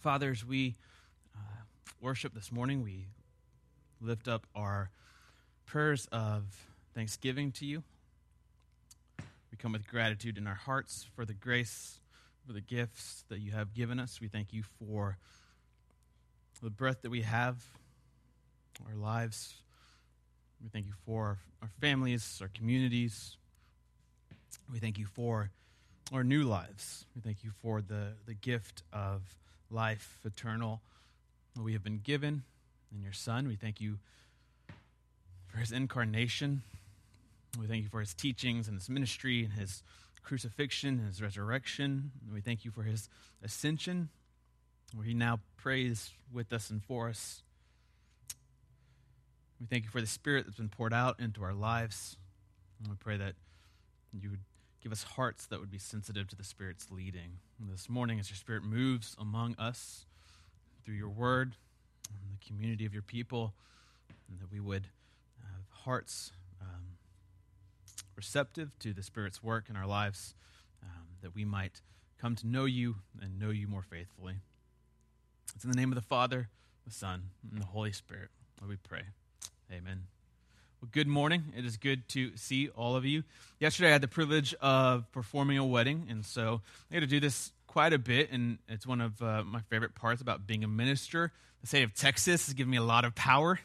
Fathers, we uh, worship this morning. We lift up our prayers of thanksgiving to you. We come with gratitude in our hearts for the grace, for the gifts that you have given us. We thank you for the breath that we have, our lives. We thank you for our families, our communities. We thank you for our new lives. We thank you for the, the gift of life eternal we have been given in your Son. We thank you for his incarnation. We thank you for his teachings and his ministry and his crucifixion and his resurrection. And we thank you for his ascension, where he now prays with us and for us. We thank you for the Spirit that's been poured out into our lives. And we pray that you would give us hearts that would be sensitive to the Spirit's leading. And this morning, as your Spirit moves among us through your word and the community of your people, and that we would have hearts um, receptive to the Spirit's work in our lives, um, that we might come to know you and know you more faithfully. It's in the name of the Father, the Son, and the Holy Spirit that we pray. Amen. Well, good morning. It is good to see all of you. Yesterday, I had the privilege of performing a wedding, and so I get to do this quite a bit, and it's one of uh, my favorite parts about being a minister. The state of Texas has given me a lot of power.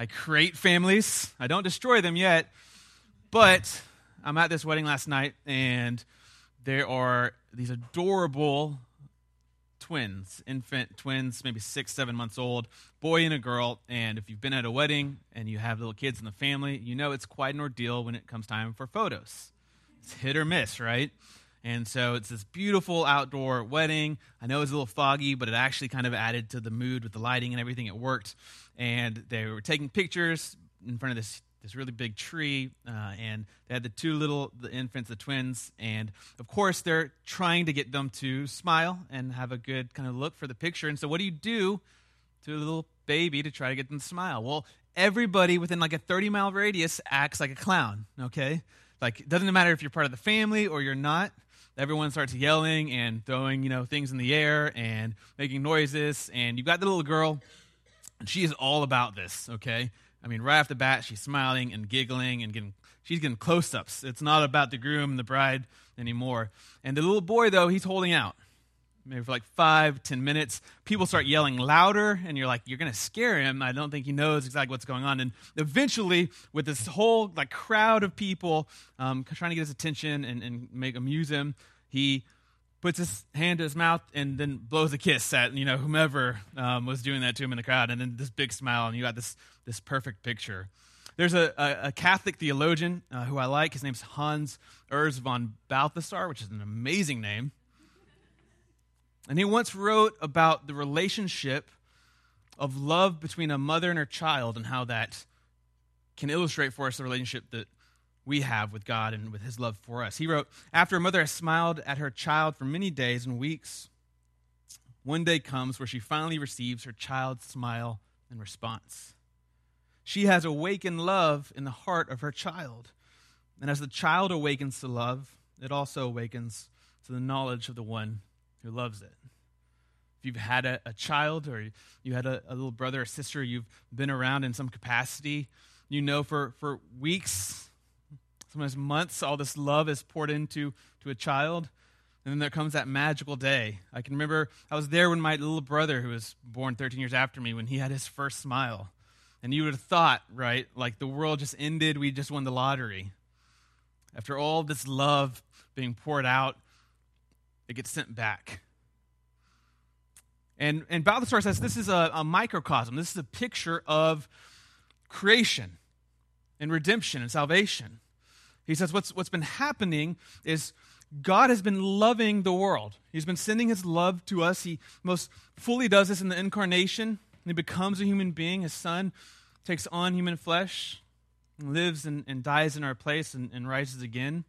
I create families, I don't destroy them yet, but I'm at this wedding last night, and there are these adorable twins, infant twins, maybe six, seven months old, boy and a girl. And if you've been at a wedding and you have little kids in the family, you know it's quite an ordeal when it comes time for photos. It's hit or miss, right? And so it's this beautiful outdoor wedding. I know it's a little foggy, but it actually kind of added to the mood with the lighting and everything. It worked. And they were taking pictures in front of this this really big tree, uh, and they had the two little the infants, the twins, and of course they're trying to get them to smile and have a good kind of look for the picture. And so, what do you do to a little baby to try to get them to smile? Well, everybody within like a 30 mile radius acts like a clown. Okay, like it doesn't matter if you're part of the family or you're not. Everyone starts yelling and throwing, you know, things in the air and making noises. And you've got the little girl, and she is all about this. Okay, I mean, right off the bat, she's smiling and giggling and getting, she's getting close ups. It's not about the groom and the bride anymore. And the little boy, though, he's holding out. Maybe for like five, ten minutes. People start yelling louder, and you're like, you're going to scare him. I don't think he knows exactly what's going on. And eventually, with this whole like crowd of people um, trying to get his attention and, and make amuse him, he puts his hand to his mouth and then blows a kiss at you know whomever um, was doing that to him in the crowd, and then this big smile, and you got this this perfect picture. There's a, a, a Catholic theologian uh, who I like. His name's Hans Urs von Balthasar, which is an amazing name. And he once wrote about the relationship of love between a mother and her child and how that can illustrate for us the relationship that we have with God and with his love for us. He wrote, After a mother has smiled at her child for many days and weeks, one day comes where she finally receives her child's smile in response. She has awakened love in the heart of her child. And as the child awakens to love, it also awakens to the knowledge of the one who loves it. If you've had a, a child or you had a, a little brother or sister you've been around in some capacity, you know for, for weeks sometimes months, all this love is poured into to a child. And then there comes that magical day. I can remember I was there when my little brother, who was born 13 years after me, when he had his first smile. And you would have thought, right, like the world just ended, we just won the lottery. After all this love being poured out, it gets sent back. And, and Balthasar says this is a, a microcosm. This is a picture of creation and redemption and salvation. He says what's, what's been happening is God has been loving the world. He's been sending his love to us. He most fully does this in the incarnation. He becomes a human being. His son takes on human flesh, lives and, and dies in our place and, and rises again.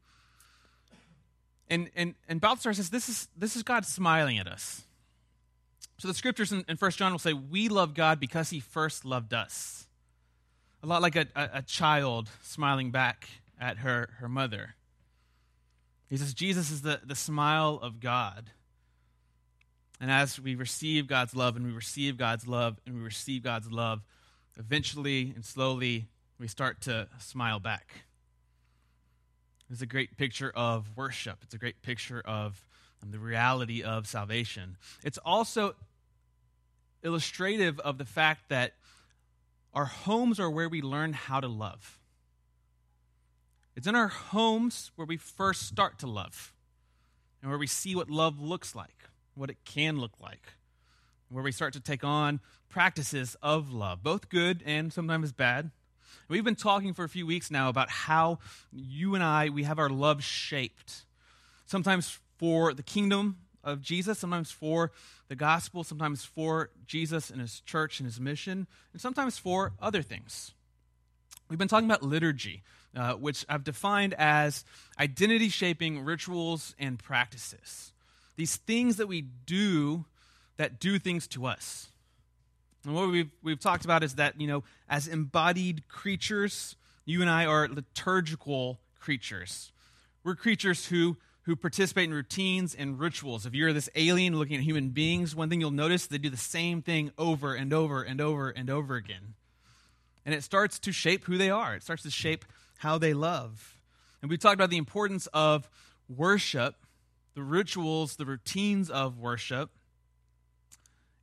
And, and, and Balthasar says this is, this is God smiling at us. So the scriptures in, in 1 John will say, We love God because he first loved us. A lot like a, a, a child smiling back at her, her mother. He says Jesus is the, the smile of God. And as we receive God's love and we receive God's love and we receive God's love, eventually and slowly we start to smile back. It's a great picture of worship. It's a great picture of um, the reality of salvation. It's also illustrative of the fact that our homes are where we learn how to love. It's in our homes where we first start to love and where we see what love looks like, what it can look like, where we start to take on practices of love, both good and sometimes bad. We've been talking for a few weeks now about how you and I, we have our love shaped. Sometimes for the kingdom of Jesus, sometimes for the gospel, sometimes for Jesus and his church and his mission, and sometimes for other things. We've been talking about liturgy, uh, which I've defined as identity shaping rituals and practices. These things that we do that do things to us. And what we've, we've talked about is that, you know, as embodied creatures, you and I are liturgical creatures. We're creatures who, who participate in routines and rituals. If you're this alien looking at human beings, one thing you'll notice they do the same thing over and over and over and over again. And it starts to shape who they are, it starts to shape how they love. And we talked about the importance of worship, the rituals, the routines of worship,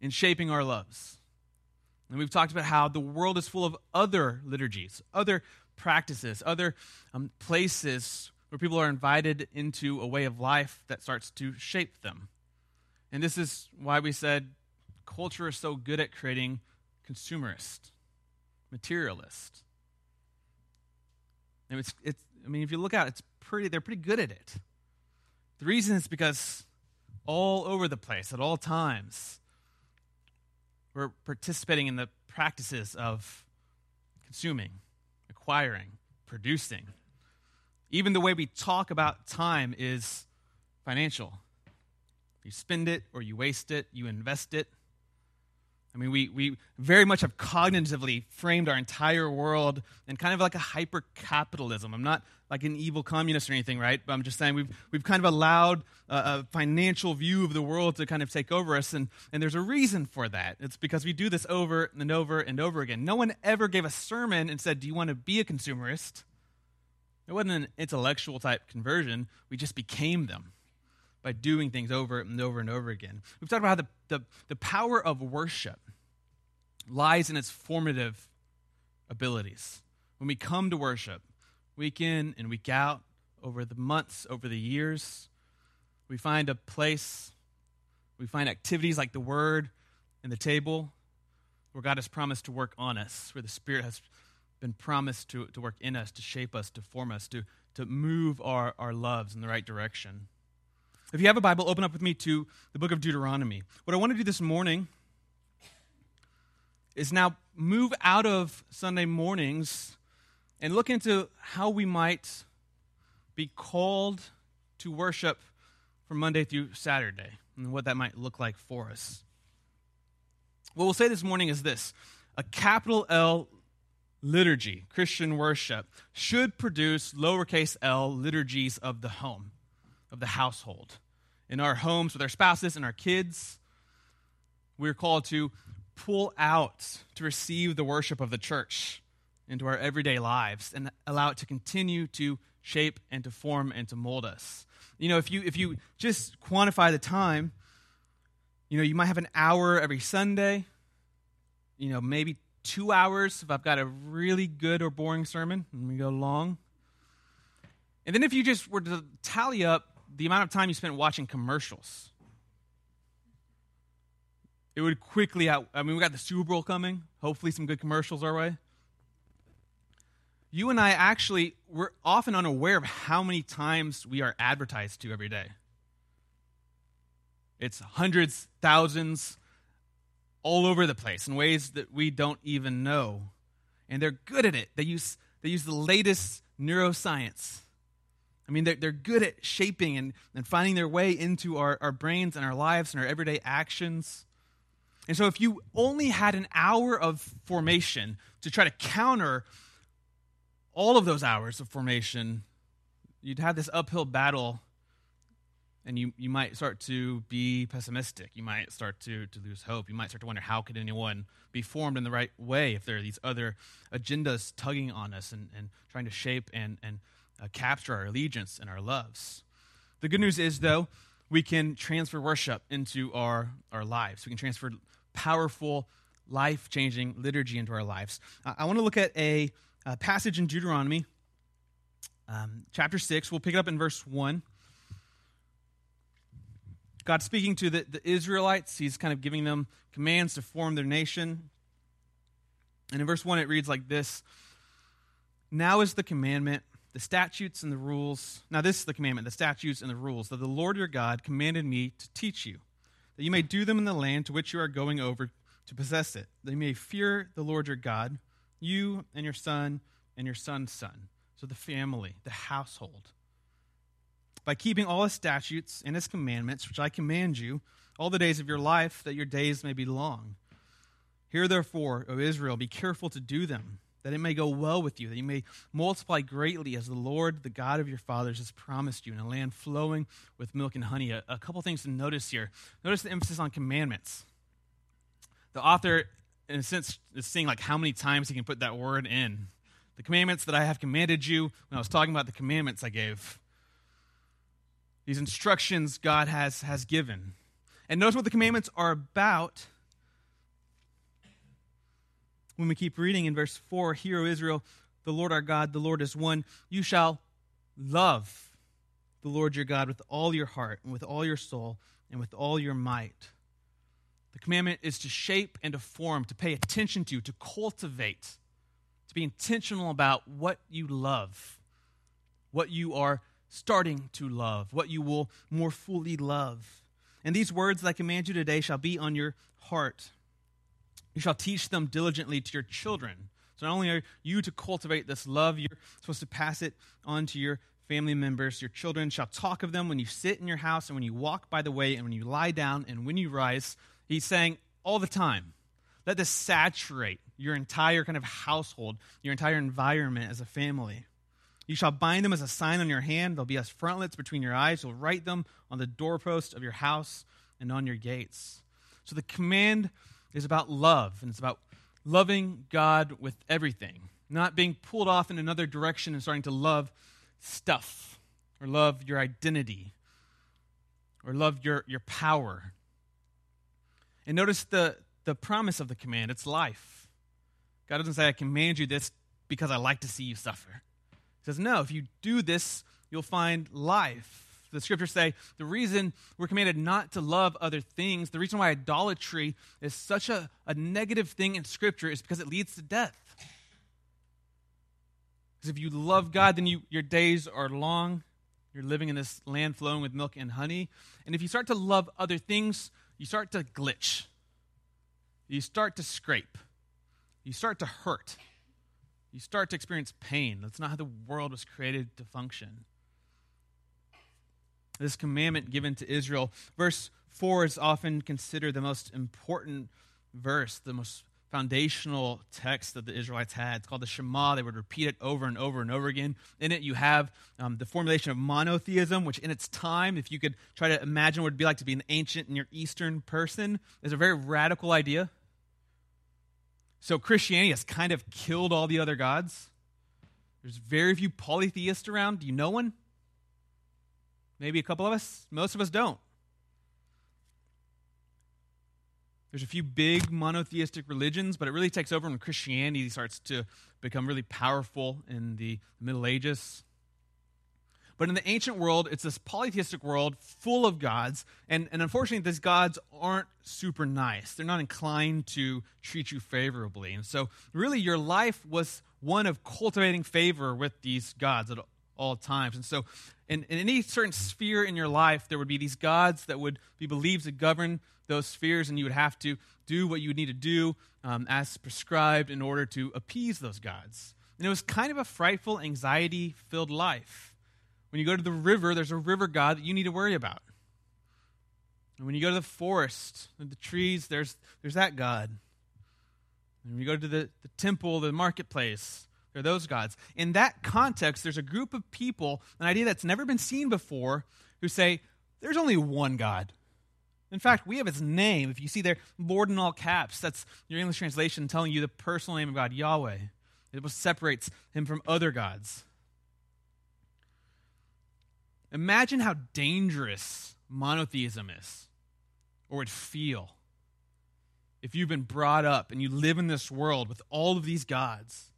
in shaping our loves. And we've talked about how the world is full of other liturgies, other practices, other um, places where people are invited into a way of life that starts to shape them. And this is why we said culture is so good at creating consumerist, materialist. And it's, it's, I mean, if you look it, it's pretty, they're pretty good at it. The reason is because all over the place, at all times, we're participating in the practices of consuming, acquiring, producing. Even the way we talk about time is financial. You spend it or you waste it, you invest it. I mean, we, we very much have cognitively framed our entire world in kind of like a hyper capitalism. I'm not like an evil communist or anything, right? But I'm just saying we've, we've kind of allowed a, financial view of the world to kind of take over us, and, and there's a reason for that. It's because we do this over and over and over again. No one ever gave a sermon and said, Do you want to be a consumerist? It wasn't an intellectual type conversion, we just became them by doing things over and over and over again. We've talked about how the, the, the power of worship lies in its formative abilities. When we come to worship, week in and week out, over the months, over the years, we find a place, we find activities like the Word and the table where God has promised to work on us, where the Spirit has been promised to, to work in us, to shape us, to form us, to, to move our, our loves in the right direction. If you have a Bible, open up with me to the book of Deuteronomy. What I want to do this morning is now move out of Sunday mornings and look into how we might be called to worship from Monday through Saturday and what that might look like for us. What we'll say this morning is this a capital L liturgy, Christian worship, should produce lowercase l liturgies of the home, of the household. In our homes with our spouses and our kids, we're called to pull out to receive the worship of the church into our everyday lives and allow it to continue to shape and to form and to mold us. You know, if you if you just quantify the time, you know, you might have an hour every Sunday, you know, maybe 2 hours if I've got a really good or boring sermon and we go long. And then if you just were to tally up the amount of time you spent watching commercials, it would quickly out. I mean, we got the Super Bowl coming. Hopefully, some good commercials our way. You and I actually, we're often unaware of how many times we are advertised to every day. It's hundreds, thousands, all over the place in ways that we don't even know. And they're good at it. They use, they use the latest neuroscience. I mean, they're, they're good at shaping and, and finding their way into our, our brains and our lives and our everyday actions. And so, if you only had an hour of formation to try to counter all of those hours of formation, you'd have this uphill battle and you, you might start to be pessimistic. You might start to, to lose hope. You might start to wonder how could anyone be formed in the right way if there are these other agendas tugging on us and, and trying to shape and, and uh, capture our allegiance and our loves. The good news is, though, we can transfer worship into our, our lives. We can transfer powerful, life changing liturgy into our lives. I want to look at a, a, passage in Deuteronomy, um, chapter 6. We'll pick it up in verse 1. God speaking to the, the Israelites, he's kind of giving them commands to form their nation. And in verse 1, it reads like this Now is the commandment, the statutes and the rules. Now, this is the commandment, the statutes and the rules that the Lord your God commanded me to teach you, that you may do them in the land to which you are going over to possess it, that you may fear the Lord your God, you and your son and your son's son. So the family, the household by keeping all his statutes and his commandments, which I command you, all the days of your life, that your days may be long. Hear therefore, O Israel, be careful to do them, that it may go well with you, that you may multiply greatly as the Lord, the God of your fathers, has promised you, in a land flowing with milk and honey. A, a couple things to notice here. Notice the emphasis on commandments. The author, in a sense, is seeing like how many times he can put that word in. The commandments that I have commanded you, when I was talking about the commandments I gave, these instructions God has, has given. And notice what the commandments are about. When we keep reading in verse 4 Hear, O Israel, the Lord our God, the Lord is one. You shall love the Lord your God with all your heart, and with all your soul, and with all your might. The commandment is to shape and to form, to pay attention to, to cultivate, to be intentional about what you love, what you are starting to love, what you will more fully love. And these words that I command you today shall be on your heart. You shall teach them diligently to your children. So not only are you to cultivate this love, you're supposed to pass it on to your family members. Your children shall talk of them when you sit in your house and when you walk by the way and when you lie down and when you rise. He's saying all the time. Let this saturate your entire kind of household, your entire environment as a family. You shall bind them as a sign on your hand. They'll be as frontlets between your eyes. You'll write them on the doorpost of your house and on your gates. So the command is about love, and it's about loving God with everything, not being pulled off in another direction and starting to love stuff or love your identity or love your, your power. And notice the, the promise of the command it's life. God doesn't say, I command you this because I like to see you suffer. He says, No, if you do this, you'll find life. The scriptures say the reason we're commanded not to love other things, the reason why idolatry is such a, a negative thing in scripture is because it leads to death. Because if you love God, then you, your days are long. You're living in this land flowing with milk and honey. And if you start to love other things, you start to glitch. You start to scrape. You start to hurt you start to experience pain. That's not how the world was created to function. This commandment given to Israel, verse 4 is often considered the most important verse, the most foundational text that the Israelites had. It's called the Shema. They would repeat it over and over and over again. In it, you have um, the formulation of monotheism, which in its time, if you could try to imagine what it would be like to be an ancient Near Eastern person, is a very radical idea. So Christianity has kind of killed all the other gods. There's very few polytheists around. Do you know one? Maybe a couple of us. Most of us don't. There's a few big monotheistic religions, but it really takes over when Christianity starts to become really powerful in the Middle Ages. But in the ancient world, it's this polytheistic world full of gods. And, and unfortunately, these gods aren't super nice. They're not inclined to treat you favorably. And so, really, your life was one of cultivating favor with these gods at all times. And so, in, in any certain sphere in your life, there would be these gods that would be believed to govern those spheres, and you would have to do what you would need to do um, as prescribed in order to appease those gods. And it was kind of a frightful, anxiety filled life. When you go to the river, there's a river god that you need to worry about. And when you go to the forest, the trees, there's, there's that God. And when you go to the, the temple, the marketplace, there are those gods. In that context, there's a group of people, an idea that's never been seen before, who say, there's only one God. In fact, we have his name. If you see there, Lord in all caps, that's your English translation telling you the personal name of God, Yahweh. It separates him from other gods. Imagine how dangerous monotheism is, or would feel, if you've been brought up and you live in this world with all of these gods,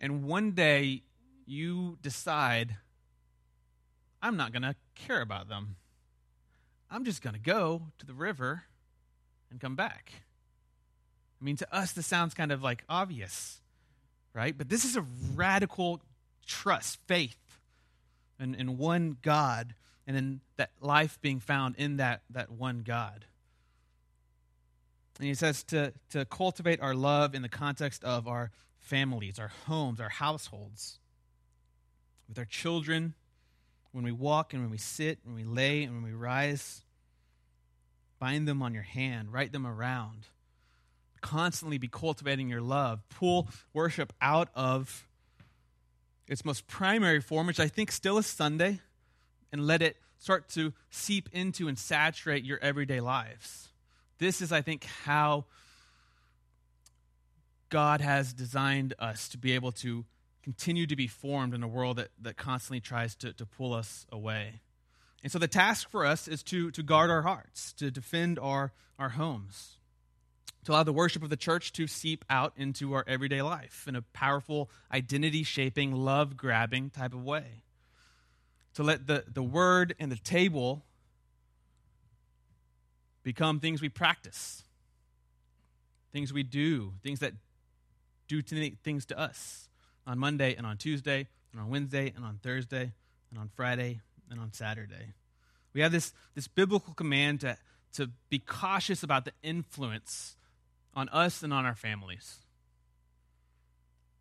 and one day you decide, I'm not going to care about them. I'm just going to go to the river and come back. I mean, to us, this sounds kind of like obvious, right? But this is a radical trust, faith in, in one God and in that life being found in that, that one God. And he says to, to cultivate our love in the context of our families, our homes, our households, with our children, when we walk and when we sit, when we lay and when we rise. Bind them on your hand, write them around. Constantly be cultivating your love. Pull worship out of its most primary form, which I think still is Sunday, and let it start to seep into and saturate your everyday lives. This is, I think, how God has designed us to be able to continue to be formed in a world that, that constantly tries to, to pull us away. And so the task for us is to, to guard our hearts, to defend our, our homes, to allow the worship of the church to seep out into our everyday life in a powerful, identity shaping, love grabbing type of way. To let the, the word and the table become things we practice, things we do, things that do things to us on Monday and on Tuesday and on Wednesday and on Thursday and on Friday and on Saturday. We have this, this biblical command to, to be cautious about the influence on us and on our families.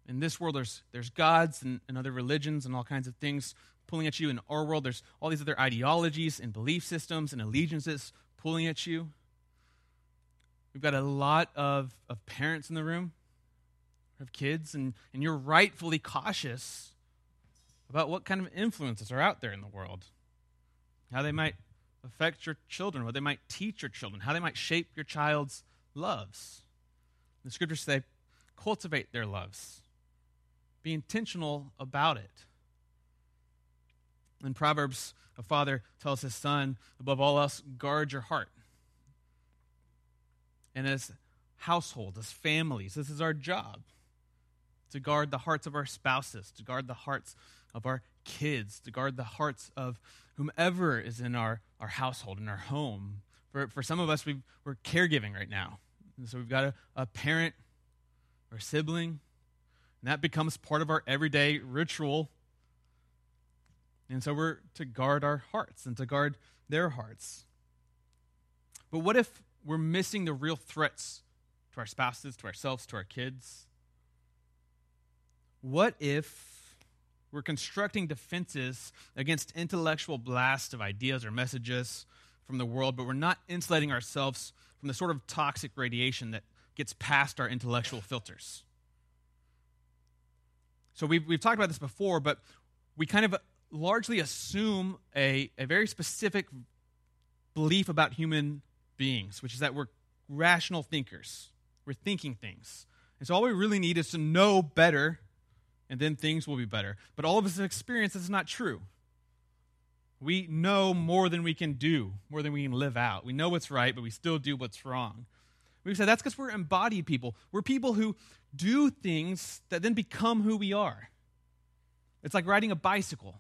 In this world, there's, there's gods and, and other religions and all kinds of things pulling at you. In our world, there's all these other ideologies and belief systems and allegiances pulling at you. We've got a lot of, of parents in the room have kids, and, and you're rightfully cautious about what kind of influences are out there in the world, how they might affect your children, what they might teach your children, how they might shape your child's loves. The scriptures say, cultivate their loves, be intentional about it. In Proverbs, a father tells his son, above all else, guard your heart. And as households, as families, this is our job to guard the hearts of our spouses, to guard the hearts of our kids, to guard the hearts of whomever is in our, our household, in our home. For, for some of us, we are caregiving right now. And so we've got a, a parent or a sibling, and that becomes part of our everyday ritual. And so we're to guard our hearts and to guard their hearts. But what if we're missing the real threats to our spouses, to ourselves, to our kids? What if we're constructing defenses against intellectual blasts of ideas or messages from the world, but we're not insulating ourselves from the sort of toxic radiation that gets past our intellectual filters? So we've, we've talked about this before, but we kind of largely assume a, a very specific belief about human beings, which is that we're rational thinkers. We're thinking things. And so all we really need is to know better and then things will be better. But all of us experience is not true. We know more than we can do, more than we can live out. We know what's right, but we still do what's wrong. We've said that's because we're embodied people. We're people who do things that then become who we are. It's like riding a bicycle.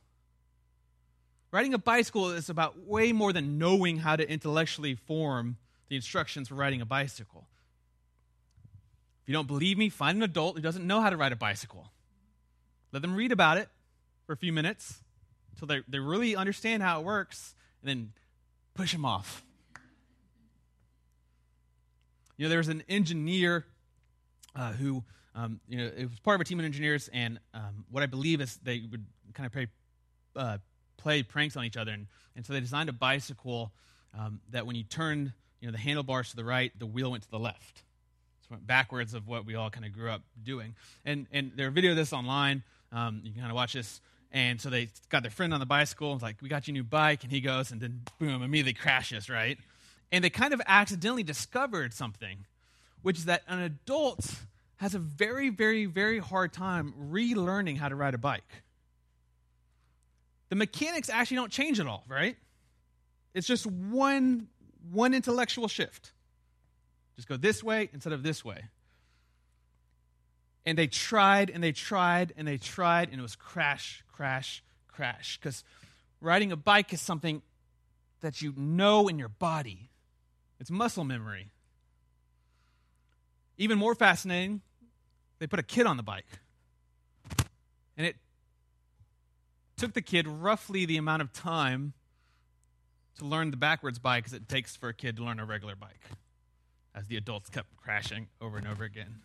Riding a bicycle is about way more than knowing how to intellectually form the instructions for riding a bicycle. If you don't believe me, find an adult who doesn't know how to ride a bicycle. Let them read about it for a few minutes until they, they really understand how it works, and then push them off. You know, there was an engineer uh, who, um, you know, it was part of a team of engineers, and um, what I believe is they would kind of play, uh, play pranks on each other, and, and so they designed a bicycle um, that when you turned, you know, the handlebars to the right, the wheel went to the left. So went backwards of what we all kind of grew up doing. And and there's a video of this online. Um, you can kind of watch this, And so they got their friend on the bicycle It's like, We got you a new bike. And he goes, and then boom, immediately crashes, right? And they kind of accidentally discovered something, which is that an adult has a very, very, very hard time relearning how to ride a bike. The mechanics actually don't change at all, right? It's just one, one intellectual shift. Just go this way instead of this way. And they tried and they tried and they tried, and it was crash, crash, crash. Because riding a bike is something that you know in your body, it's muscle memory. Even more fascinating, they put a kid on the bike. And it took the kid roughly the amount of time to learn the backwards bike as it takes for a kid to learn a regular bike, as the adults kept crashing over and over again.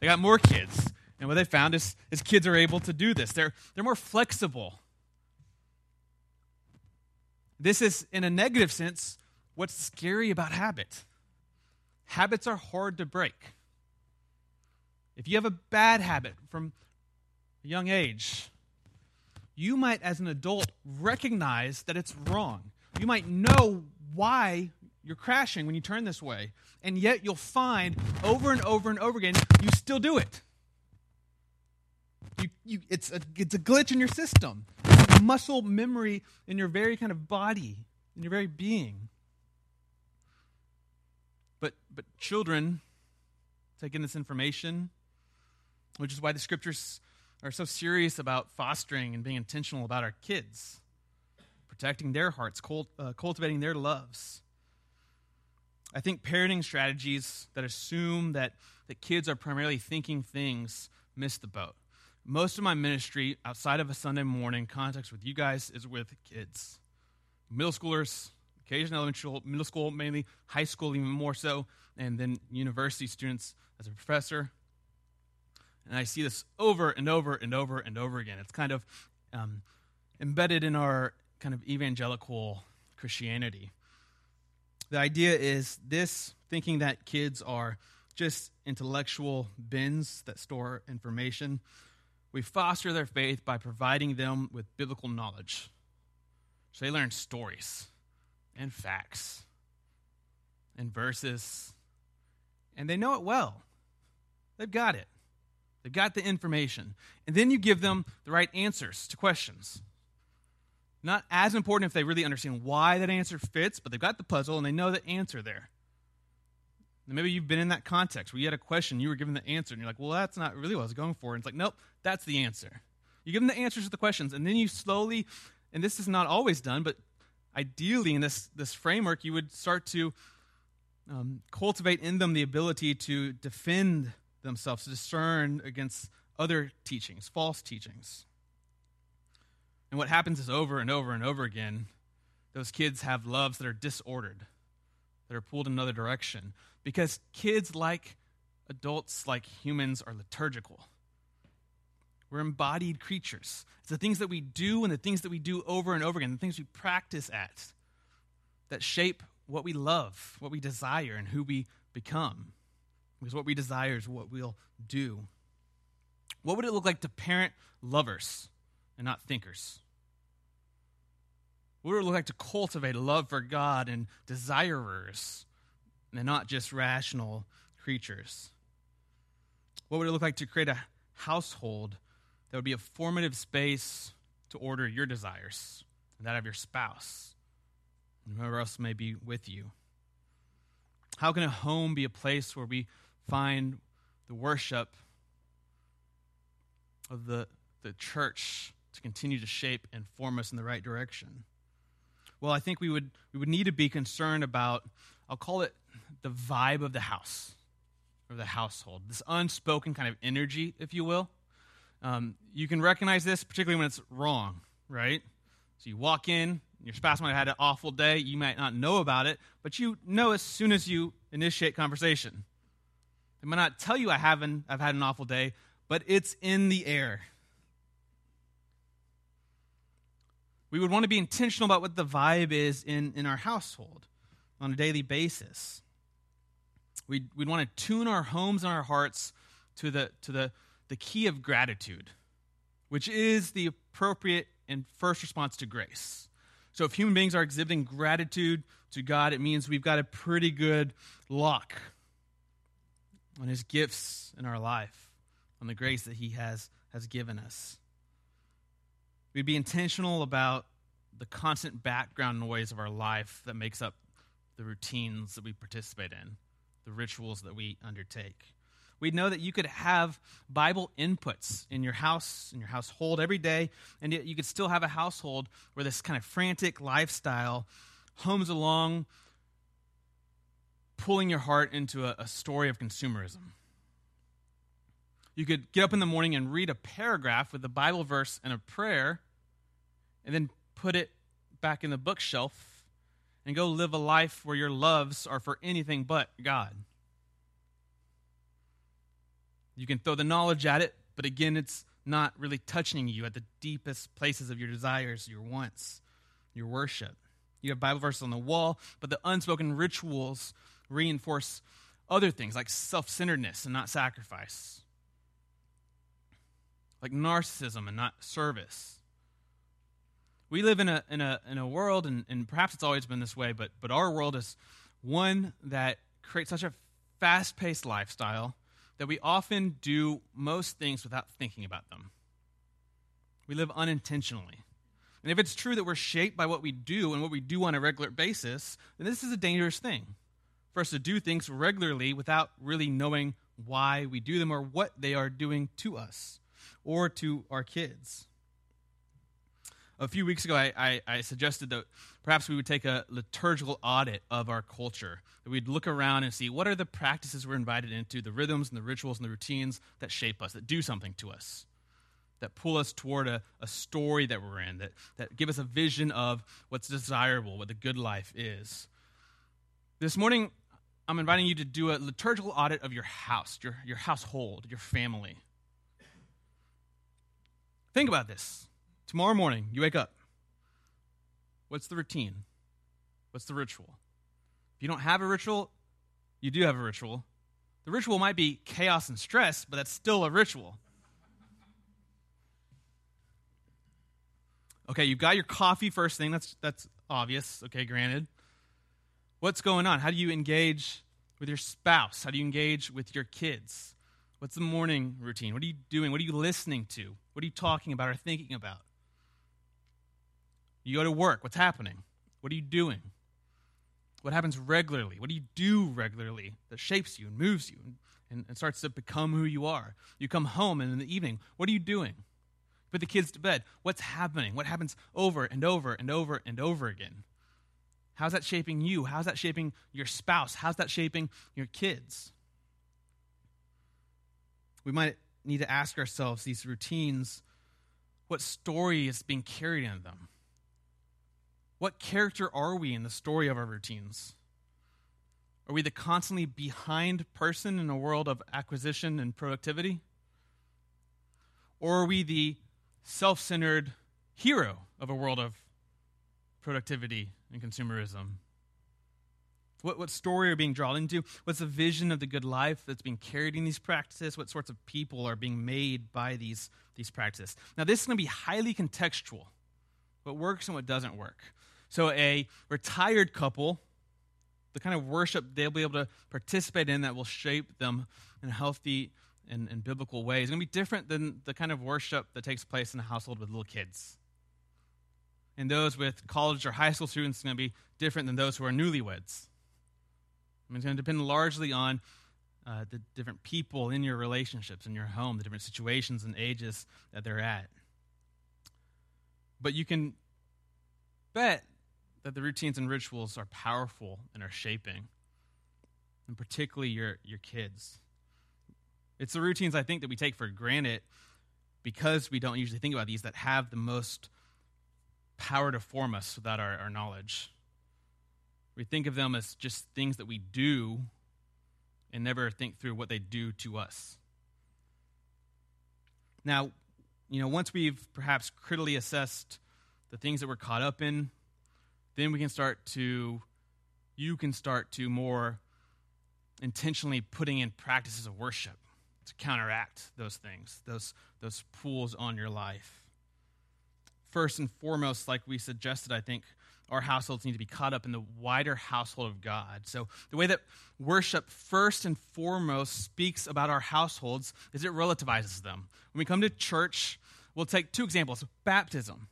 They got more kids, and what they found is, is kids are able to do this. They're, they're more flexible. This is, in a negative sense, what's scary about habit. Habits are hard to break. If you have a bad habit from a young age, you might, as an adult, recognize that it's wrong. You might know why you're crashing when you turn this way, and yet you'll find over and over and over again you still do it. You, you, it's, a, it's a glitch in your system, it's muscle memory in your very kind of body, in your very being. But, but children take in this information which is why the scriptures are so serious about fostering and being intentional about our kids, protecting their hearts, cult, uh, cultivating their loves. I think parenting strategies that assume that, that kids are primarily thinking things miss the boat. Most of my ministry outside of a Sunday morning context with you guys is with kids. Middle schoolers, occasionally elementary, middle school mainly, high school even more so, and then university students as a professor. And I see this over and over and over and over again. It's kind of um, embedded in our kind of evangelical Christianity. The idea is this thinking that kids are just intellectual bins that store information. We foster their faith by providing them with biblical knowledge. So they learn stories and facts and verses, and they know it well. They've got it. They've got the information. And then you give them the right answers to questions. Not as important if they really understand why that answer fits, but they've got the puzzle and they know the answer there. And maybe you've been in that context where you had a question, you were given the answer, and you're like, well, that's not really what I was going for. And it's like, nope, that's the answer. You give them the answers to the questions, and then you slowly, and this is not always done, but ideally in this, this framework, you would start to um, cultivate in them the ability to defend themselves, to discern against other teachings, false teachings. And what happens is over and over and over again, those kids have loves that are disordered, that are pulled in another direction. Because kids, like adults, like humans, are liturgical. We're embodied creatures. It's the things that we do and the things that we do over and over again, the things we practice at, that shape what we love, what we desire, and who we become. Because what we desire is what we'll do. What would it look like to parent lovers and not thinkers? What would it look like to cultivate a love for God and desirers and not just rational creatures? What would it look like to create a household that would be a formative space to order your desires and that of your spouse and whoever else may be with you? How can a home be a place where we find the worship of the, the church to continue to shape and form us in the right direction? Well, I think we would, we would need to be concerned about, I'll call it the vibe of the house or the household, this unspoken kind of energy, if you will. Um, you can recognize this particularly when it's wrong, right? So you walk in, your spouse might have had an awful day. You might not know about it, but you know as soon as you initiate conversation. They might not tell you I haven't, I've had an awful day, but it's in the air. We would want to be intentional about what the vibe is in, in our household on a daily basis. We'd, we'd want to tune our homes and our hearts to the, to the, the key of gratitude, which is the appropriate and first response to grace. So if human beings are exhibiting gratitude to God, it means we've got a pretty good lock on his gifts in our life, on the grace that he has, has given us. We'd be intentional about the constant background noise of our life that makes up the routines that we participate in, the rituals that we undertake. We'd know that you could have Bible inputs in your house, in your household every day, and yet you could still have a household where this kind of frantic lifestyle homes along, pulling your heart into a, a story of consumerism. You could get up in the morning and read a paragraph with a Bible verse and a prayer, and then put it back in the bookshelf and go live a life where your loves are for anything but God. You can throw the knowledge at it, but again, it's not really touching you at the deepest places of your desires, your wants, your worship. You have Bible verses on the wall, but the unspoken rituals reinforce other things like self centeredness and not sacrifice, like narcissism and not service. We live in a, in a, in a world, and, and perhaps it's always been this way, but, but our world is one that creates such a fast paced lifestyle that we often do most things without thinking about them. We live unintentionally. And if it's true that we're shaped by what we do and what we do on a regular basis, then this is a dangerous thing for us to do things regularly without really knowing why we do them or what they are doing to us or to our kids. A few weeks ago, I, I, I, suggested that perhaps we would take a liturgical audit of our culture. That we'd look around and see what are the practices we're invited into, the rhythms and the rituals and the routines that shape us, that do something to us, that pull us toward a, a story that we're in, that, that give us a vision of what's desirable, what the good life is. This morning, I'm inviting you to do a liturgical audit of your house, your, your household, your family. Think about this. Tomorrow morning, you wake up. What's the routine? What's the ritual? If you don't have a ritual, you do have a ritual. The ritual might be chaos and stress, but that's still a ritual. Okay, you've got your coffee first thing. That's that's obvious. Okay, granted. What's going on? How do you engage with your spouse? How do you engage with your kids? What's the morning routine? What are you doing? What are you listening to? What are you talking about or thinking about? You go to work. What's happening? What are you doing? What happens regularly? What do you do regularly that shapes you and moves you and, and starts to become who you are? You come home and in the evening, what are you doing? Put the kids to bed. What's happening? What happens over and over and over and over again? How's that shaping you? How's that shaping your spouse? How's that shaping your kids? We might need to ask ourselves these routines what story is being carried in them? What character are we in the story of our routines? Are we the constantly behind person in a world of acquisition and productivity? Or are we the self centered hero of a world of productivity and consumerism? What, what story are being drawn into? What's the vision of the good life that's being carried in these practices? What sorts of people are being made by these, these practices? Now, this is going to be highly contextual what works and what doesn't work. So, a retired couple, the kind of worship they'll be able to participate in that will shape them in a healthy and, and biblical way is going to be different than the kind of worship that takes place in a household with little kids. And those with college or high school students is going to be different than those who are newlyweds. I mean, it's going to depend largely on uh, the different people in your relationships, in your home, the different situations and ages that they're at. But you can bet that the routines and rituals are powerful and are shaping, and particularly your, your kids. It's the routines I think that we take for granted because we don't usually think about these that have the most power to form us without our, our knowledge. We think of them as just things that we do and never think through what they do to us. Now, you know, once we've perhaps critically assessed the things that we're caught up in, then we can start to, you can start to more intentionally putting in practices of worship to counteract those things, those, those pools on your life. first and foremost, like we suggested, I think our households need to be caught up in the wider household of God. So, the way that worship first and foremost speaks about our households is it relativizes them. When we come to church, we'll take two examples baptism.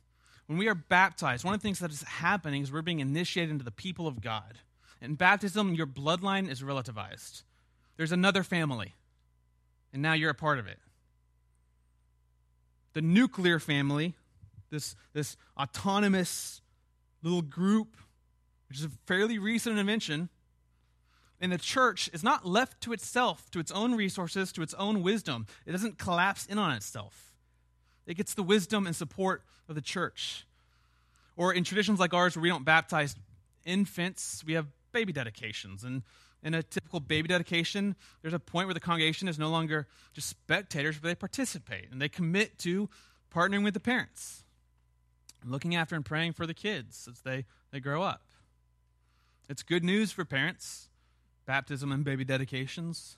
When we are baptized, one of the things that is happening is we're being initiated into the people of God. In baptism, your bloodline is relativized. There's another family, and now you're a part of it. The nuclear family, this, this autonomous little group, which is a fairly recent invention, and the church is not left to itself, to its own resources, to its own wisdom. It doesn't collapse in on itself. It gets the wisdom and support of the church. Or in traditions like ours, where we don't baptize infants, we have baby dedications. And in a typical baby dedication, there's a point where the congregation is no longer just spectators, but they participate and they commit to partnering with the parents, looking after and praying for the kids as they, they grow up. It's good news for parents, baptism and baby dedications,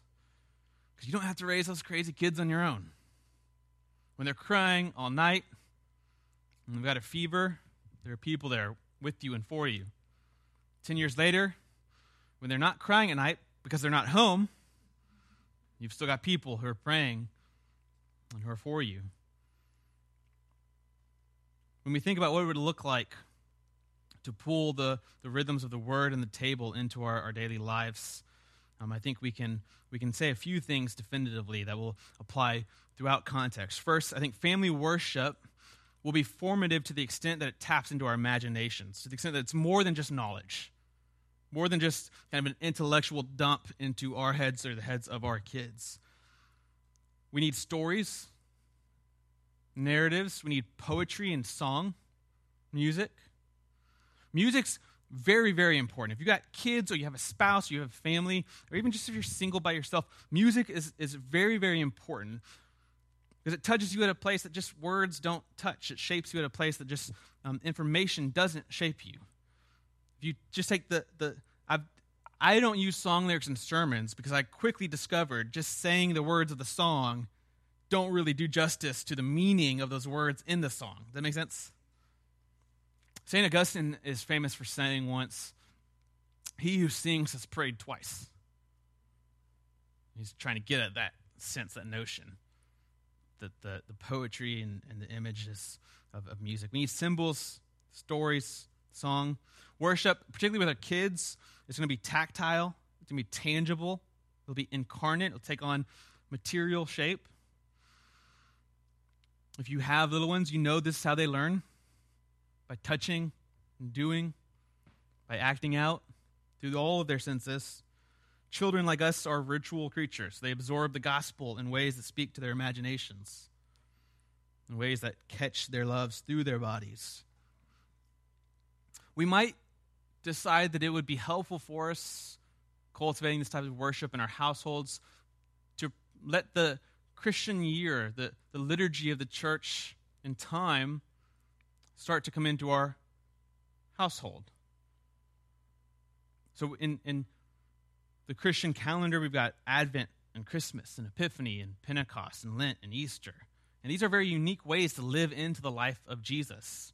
because you don't have to raise those crazy kids on your own when they're crying all night, and they've got a fever, there are people there with you and for you. Ten years later, when they're not crying at night because they're not home, you've still got people who are praying and who are for you. When we think about what it would look like to pull the, the rhythms of the word and the table into our, our daily lives, um, I think we can, we can say a few things definitively that will apply throughout context. First, I think family worship will be formative to the extent that it taps into our imaginations, to the extent that it's more than just knowledge, more than just kind of an intellectual dump into our heads or the heads of our kids. We need stories, narratives, we need poetry and song, music. Music's very, very important. If you've got kids or you have a spouse, or you have a family, or even just if you're single by yourself, music is, is very, very important because it touches you at a place that just words don't touch. It shapes you at a place that just um, information doesn't shape you. If you just take the, the I've, I don't use song lyrics in sermons because I quickly discovered just saying the words of the song don't really do justice to the meaning of those words in the song. Does that make sense? St. Augustine is famous for saying once, He who sings has prayed twice. He's trying to get at that sense, that notion that the, the poetry and, and the images of, of music. We need symbols, stories, song. Worship, particularly with our kids, is going to be tactile, it's going to be tangible, it'll be incarnate, it'll take on material shape. If you have little ones, you know this is how they learn by touching and doing, by acting out through all of their senses. Children like us are ritual creatures. They absorb the gospel in ways that speak to their imaginations, in ways that catch their loves through their bodies. We might decide that it would be helpful for us cultivating this type of worship in our households to let the Christian year, the, the liturgy of the church in time, start to come into our household. So, in, in the Christian calendar, we've got Advent and Christmas and Epiphany and Pentecost and Lent and Easter. And these are very unique ways to live into the life of Jesus.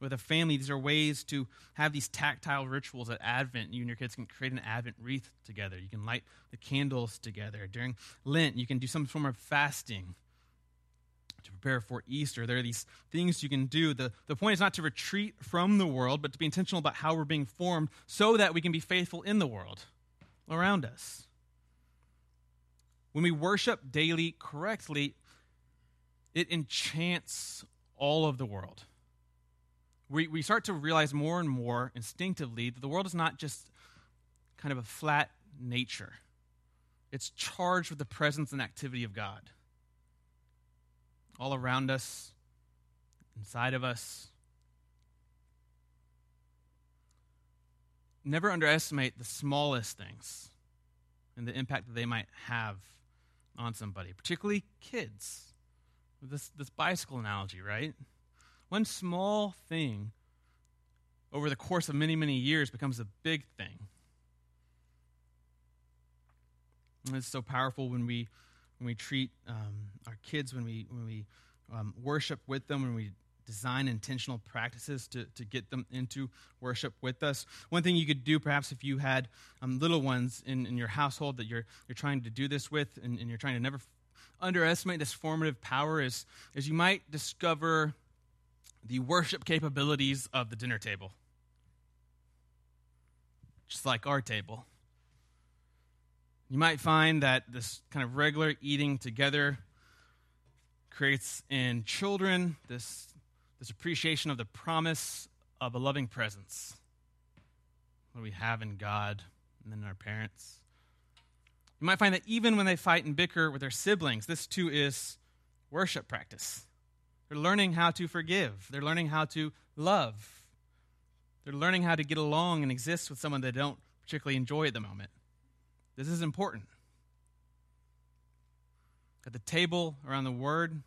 With a family, these are ways to have these tactile rituals at Advent. You and your kids can create an Advent wreath together. You can light the candles together. During Lent, you can do some form of fasting prepare for Easter. There are these things you can do. The, the point is not to retreat from the world, but to be intentional about how we're being formed so that we can be faithful in the world around us. When we worship daily correctly, it enchants all of the world. We, we start to realize more and more instinctively that the world is not just kind of a flat nature, it's charged with the presence and activity of God. All around us, inside of us, never underestimate the smallest things and the impact that they might have on somebody, particularly kids. This, this bicycle analogy, right? One small thing over the course of many, many years becomes a big thing. And it's so powerful when we when we treat um, our kids, when we when we um, worship with them, when we design intentional practices to, to get them into worship with us. One thing you could do, perhaps, if you had um, little ones in, in your household that you're, you're trying to do this with and, and you're trying to never underestimate this formative power, is, is you might discover the worship capabilities of the dinner table. Just like our table. You might find that this kind of regular eating together creates in children this this appreciation of the promise of a loving presence. What we have in God and in our parents. You might find that even when they fight and bicker with their siblings, this too is worship practice. They're learning how to forgive, they're learning how to love, they're learning how to get along and exist with someone they don't particularly enjoy at the moment. This is important. At the table around the word,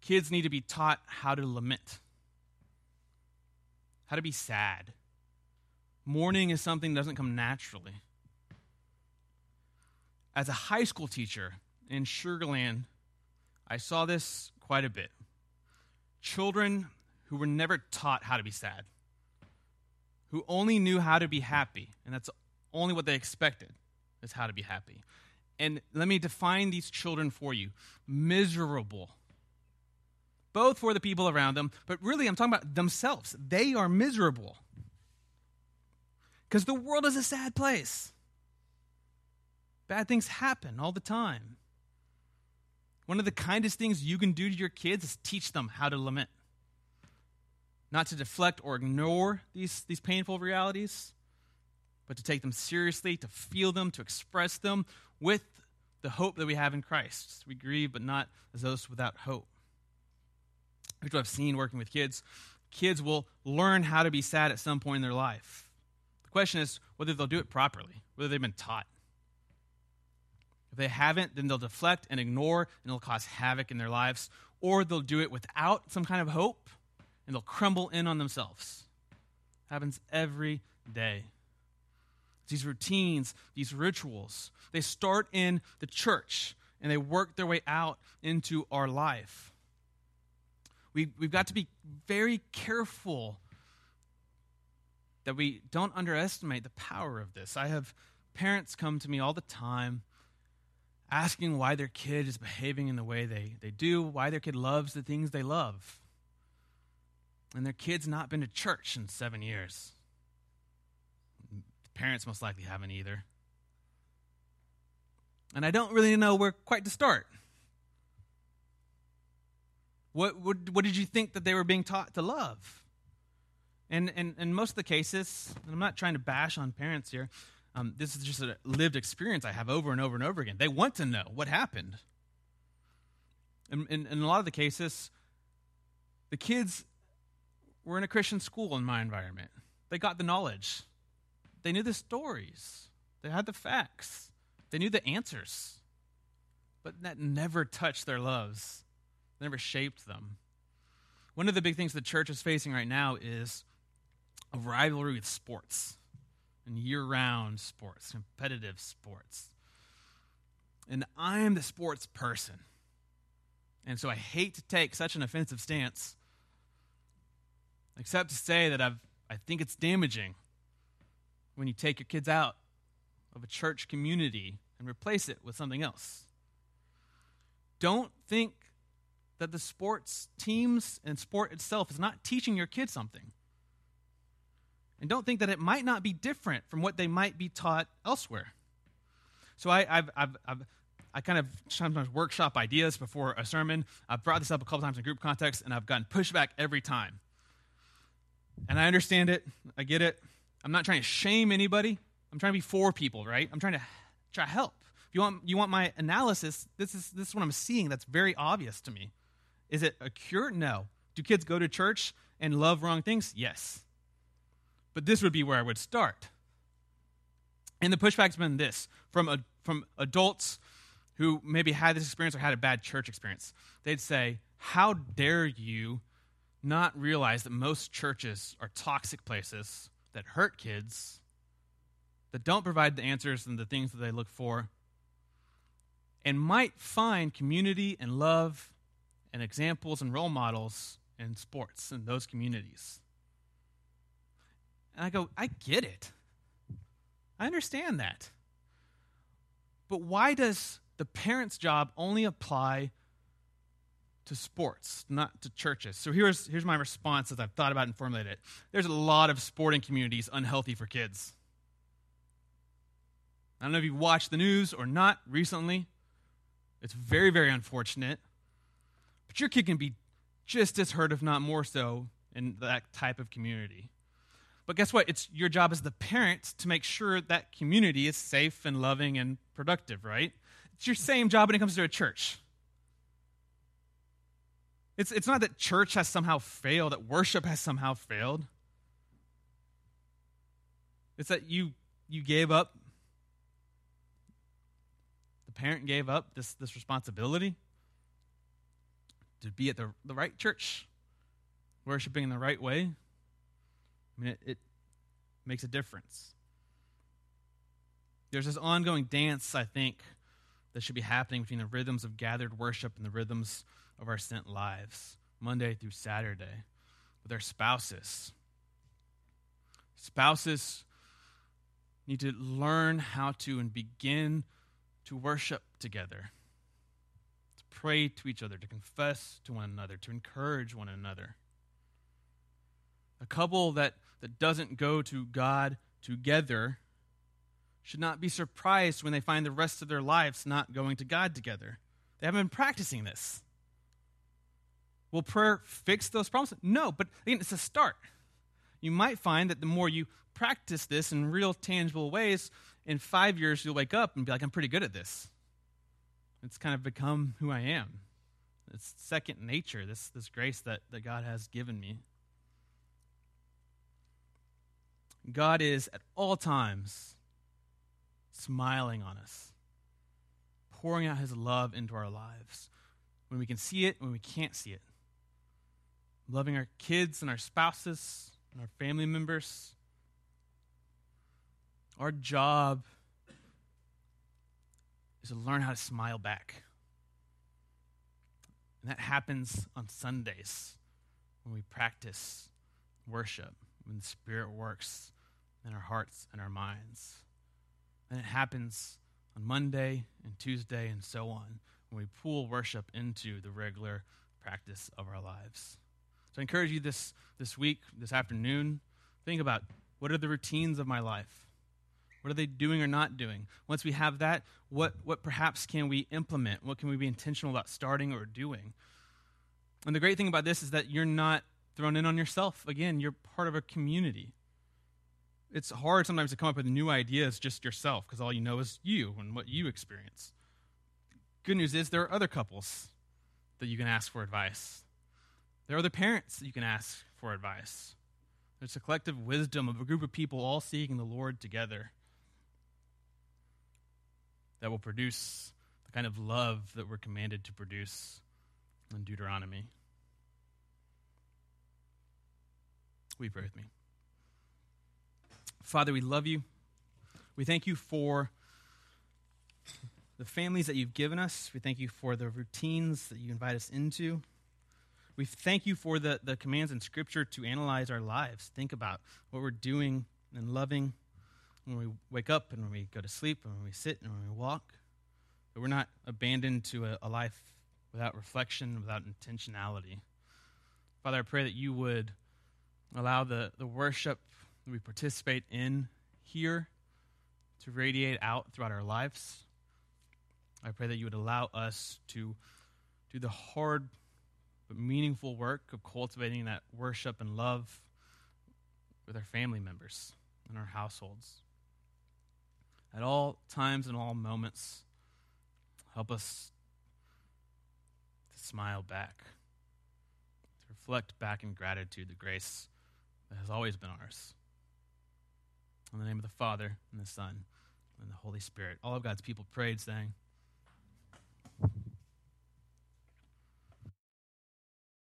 Kids need to be taught how to lament, how to be sad. Mourning is something that doesn't come naturally. As a high school teacher in Sugar Land, I saw this quite a bit. Children who were never taught how to be sad, who only knew how to be happy, and that's only what they expected is how to be happy. And let me define these children for you miserable both for the people around them, but really I'm talking about themselves. They are miserable. Because the world is a sad place. Bad things happen all the time. One of the kindest things you can do to your kids is teach them how to lament. Not to deflect or ignore these, these painful realities, but to take them seriously, to feel them, to express them with the hope that we have in Christ. We grieve, but not as those without hope which I've seen working with kids, kids will learn how to be sad at some point in their life. The question is whether they'll do it properly, whether they've been taught. If they haven't, then they'll deflect and ignore, and it'll cause havoc in their lives, or they'll do it without some kind of hope, and they'll crumble in on themselves. Happens every day. These routines, these rituals, they start in the church and they work their way out into our life we, we've got to be very careful that we don't underestimate the power of this. I have parents come to me all the time asking why their kid is behaving in the way they, they do, why their kid loves the things they love. And their kid's not been to church in seven years. Parents most likely haven't either. And I don't really know where quite to start. What, what, what did you think that they were being taught to love? And in most of the cases, and I'm not trying to bash on parents here, um, this is just a lived experience I have over and over and over again. They want to know what happened. In, in, in a lot of the cases, the kids were in a Christian school in my environment. They got the knowledge, they knew the stories, they had the facts, they knew the answers, but that never touched their loves never shaped them. One of the big things the church is facing right now is a rivalry with sports and year round sports, competitive sports. And I am the sports person. And so I hate to take such an offensive stance, except to say that I've, I think it's damaging when you take your kids out of a church community and replace it with something else. Don't think that the sports teams and sport itself is not teaching your kids something. And don't think that it might not be different from what they might be taught elsewhere. So I, have I've, I've, I kind of sometimes workshop ideas before a sermon. I've brought this up a couple times in group context, and I've gotten pushback every time. And I understand it. I get it. I'm not trying to shame anybody. I'm trying to be for people, right? I'm trying to try to help. If you want, you want my analysis, this is, this is what I'm seeing that's very obvious to me. Is it a cure? No. Do kids go to church and love wrong things? Yes. But this would be where I would start. And the pushback's been this from, a, from adults who maybe had this experience or had a bad church experience. They'd say, How dare you not realize that most churches are toxic places that hurt kids, that don't provide the answers and the things that they look for, and might find community and love and examples and role models in sports in those communities. And I go, I get it. I understand that. But why does the parent's job only apply to sports, not to churches? So here's, here's my response as I've thought about and formulated it. There's a lot of sporting communities unhealthy for kids. I don't know if you've watched the news or not recently. It's very, very unfortunate. But your kid can be just as hurt, if not more so, in that type of community. But guess what? It's your job as the parent to make sure that community is safe and loving and productive, right? It's your same job when it comes to a church. It's, it's not that church has somehow failed, that worship has somehow failed. It's that you, you gave up the parent gave up this, this responsibility to be at the, the right church, worshiping in the right way. I mean, it, it makes a difference. There's this ongoing dance, I think, that should be happening between the rhythms of gathered worship and the rhythms of our sent lives, Monday through Saturday, with our spouses. Spouses need to learn how to and begin to worship together, to pray to each other, to confess to one another, to encourage one another. A couple that, that doesn't go to God together should not be surprised when they find the rest of their lives not going to God together. They haven't been practicing this. Will prayer fix those problems? No, but again, it's a start. You might find that the more you practice this in real, tangible ways, in five years you'll wake up and be like, I'm pretty good at this. It's kind of become who I am. It's second nature, this, this grace that, that God has given me. God is at all times smiling on us, pouring out his love into our lives when we can see it, when we can't see it. Loving our kids and our spouses and our family members, our job is to learn how to smile back. And that happens on Sundays when we practice worship, when the Spirit works in our hearts and our minds. And it happens on Monday and Tuesday and so on when we pull worship into the regular practice of our lives. So I encourage you this, this week, this afternoon, think about what are the routines of my life? What are they doing or not doing? Once we have that, what, what perhaps can we implement? What can we be intentional about starting or doing? And the great thing about this is that you're not thrown in on yourself. Again, you're part of a community. It's hard sometimes to come up with new ideas just yourself because all you know is you and what you experience. Good news is there are other couples that you can ask for advice. There are the parents you can ask for advice. There's a collective wisdom of a group of people all seeking the Lord together that will produce the kind of love that we're commanded to produce in Deuteronomy. We pray with me? Father, we love you. We thank you for the families that you've given us. We thank you for the routines that you invite us into. We thank you for the, the commands in Scripture to analyze our lives, think about what we're doing and loving when we wake up and when we go to sleep and when we sit and when we walk. That we're not abandoned to a, a life without reflection, without intentionality. Father, I pray that you would allow the, the worship that we participate in here to radiate out throughout our lives. I pray that you would allow us to do the hard but meaningful work of cultivating that worship and love with our family members and our households. At all times and all moments, help us to smile back, to reflect back in gratitude the grace that has always been ours. In the name of the Father, and the Son, and the Holy Spirit. All of God's people prayed, saying,